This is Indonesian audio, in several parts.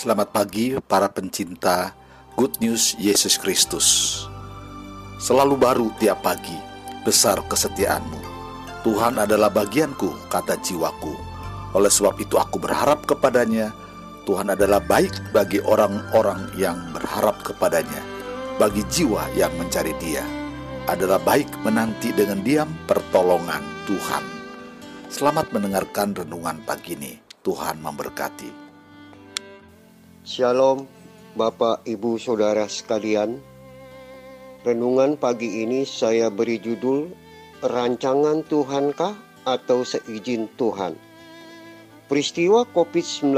Selamat pagi para pencinta Good News Yesus Kristus. Selalu baru tiap pagi, besar kesetiaanmu. Tuhan adalah bagianku, kata jiwaku. Oleh sebab itu aku berharap kepadanya. Tuhan adalah baik bagi orang-orang yang berharap kepadanya. Bagi jiwa yang mencari dia. Adalah baik menanti dengan diam pertolongan Tuhan. Selamat mendengarkan renungan pagi ini. Tuhan memberkati. Shalom, Bapak, Ibu, Saudara sekalian. Renungan pagi ini saya beri judul Rancangan Tuhankah atau Seizin Tuhan. Peristiwa COVID-19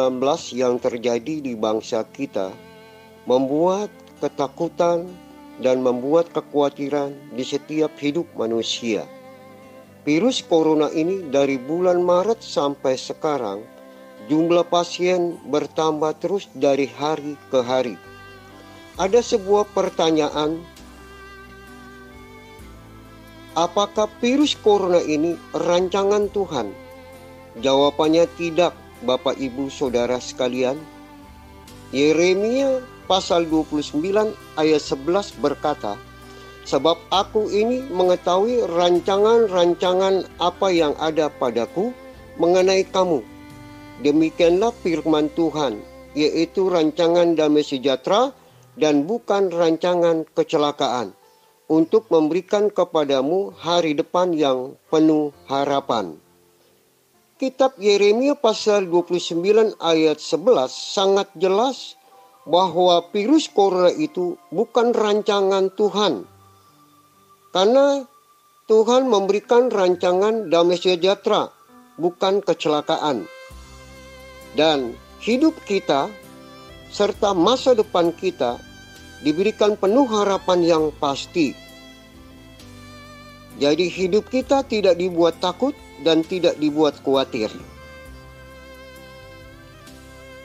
yang terjadi di bangsa kita membuat ketakutan dan membuat kekhawatiran di setiap hidup manusia. Virus corona ini dari bulan Maret sampai sekarang jumlah pasien bertambah terus dari hari ke hari. Ada sebuah pertanyaan, apakah virus corona ini rancangan Tuhan? Jawabannya tidak, Bapak Ibu Saudara sekalian. Yeremia pasal 29 ayat 11 berkata, Sebab aku ini mengetahui rancangan-rancangan apa yang ada padaku mengenai kamu, Demikianlah firman Tuhan, yaitu rancangan damai sejahtera dan bukan rancangan kecelakaan, untuk memberikan kepadamu hari depan yang penuh harapan. Kitab Yeremia pasal 29 ayat 11 sangat jelas bahwa virus corona itu bukan rancangan Tuhan. Karena Tuhan memberikan rancangan damai sejahtera, bukan kecelakaan dan hidup kita serta masa depan kita diberikan penuh harapan yang pasti. Jadi hidup kita tidak dibuat takut dan tidak dibuat khawatir.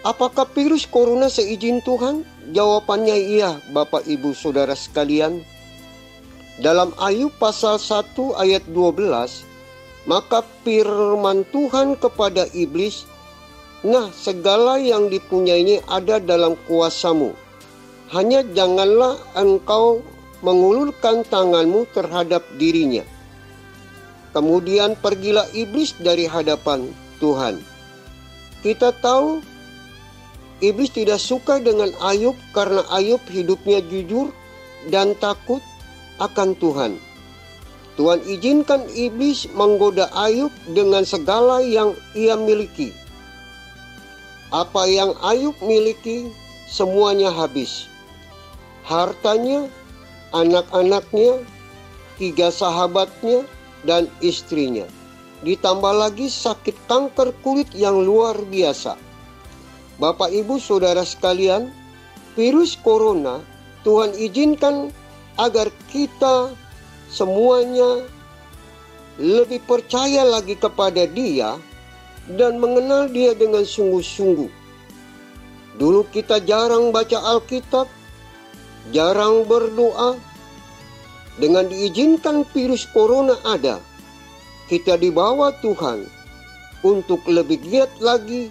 Apakah virus corona seizin Tuhan? Jawabannya iya, Bapak Ibu Saudara sekalian. Dalam Ayub pasal 1 ayat 12, maka firman Tuhan kepada iblis, Nah, segala yang dipunyainya ada dalam kuasamu. Hanya janganlah engkau mengulurkan tanganmu terhadap dirinya. Kemudian pergilah iblis dari hadapan Tuhan. Kita tahu iblis tidak suka dengan Ayub karena Ayub hidupnya jujur dan takut akan Tuhan. Tuhan izinkan iblis menggoda Ayub dengan segala yang ia miliki apa yang Ayub miliki semuanya habis. Hartanya, anak-anaknya, tiga sahabatnya, dan istrinya. Ditambah lagi sakit kanker kulit yang luar biasa. Bapak Ibu Saudara sekalian, virus corona Tuhan izinkan agar kita semuanya lebih percaya lagi kepada Dia dan mengenal Dia dengan sungguh-sungguh. Dulu kita jarang baca Alkitab, jarang berdoa. Dengan diizinkan virus corona ada, kita dibawa Tuhan untuk lebih giat lagi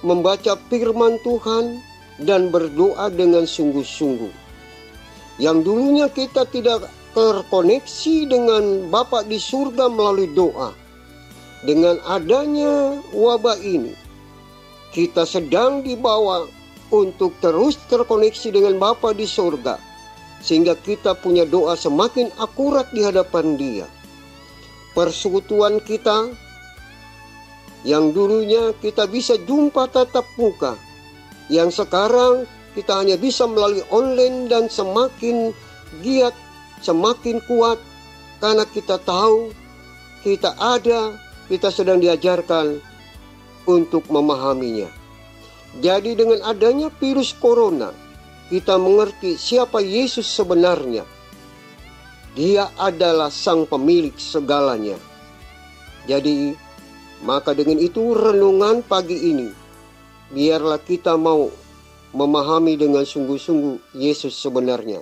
membaca firman Tuhan dan berdoa dengan sungguh-sungguh. Yang dulunya kita tidak terkoneksi dengan Bapa di surga melalui doa dengan adanya wabah ini, kita sedang dibawa untuk terus terkoneksi dengan Bapa di surga, sehingga kita punya doa semakin akurat di hadapan Dia. Persekutuan kita yang dulunya kita bisa jumpa tatap muka, yang sekarang kita hanya bisa melalui online dan semakin giat, semakin kuat karena kita tahu kita ada kita sedang diajarkan untuk memahaminya. Jadi dengan adanya virus corona, kita mengerti siapa Yesus sebenarnya. Dia adalah sang pemilik segalanya. Jadi, maka dengan itu renungan pagi ini, biarlah kita mau memahami dengan sungguh-sungguh Yesus sebenarnya.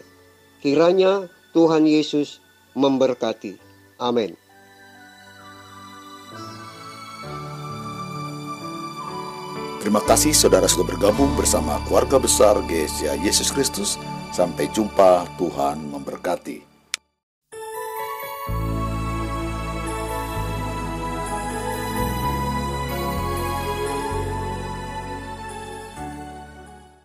Kiranya Tuhan Yesus memberkati. Amin. Terima kasih saudara sudah bergabung bersama keluarga besar GSA Yesus Kristus. Sampai jumpa, Tuhan memberkati.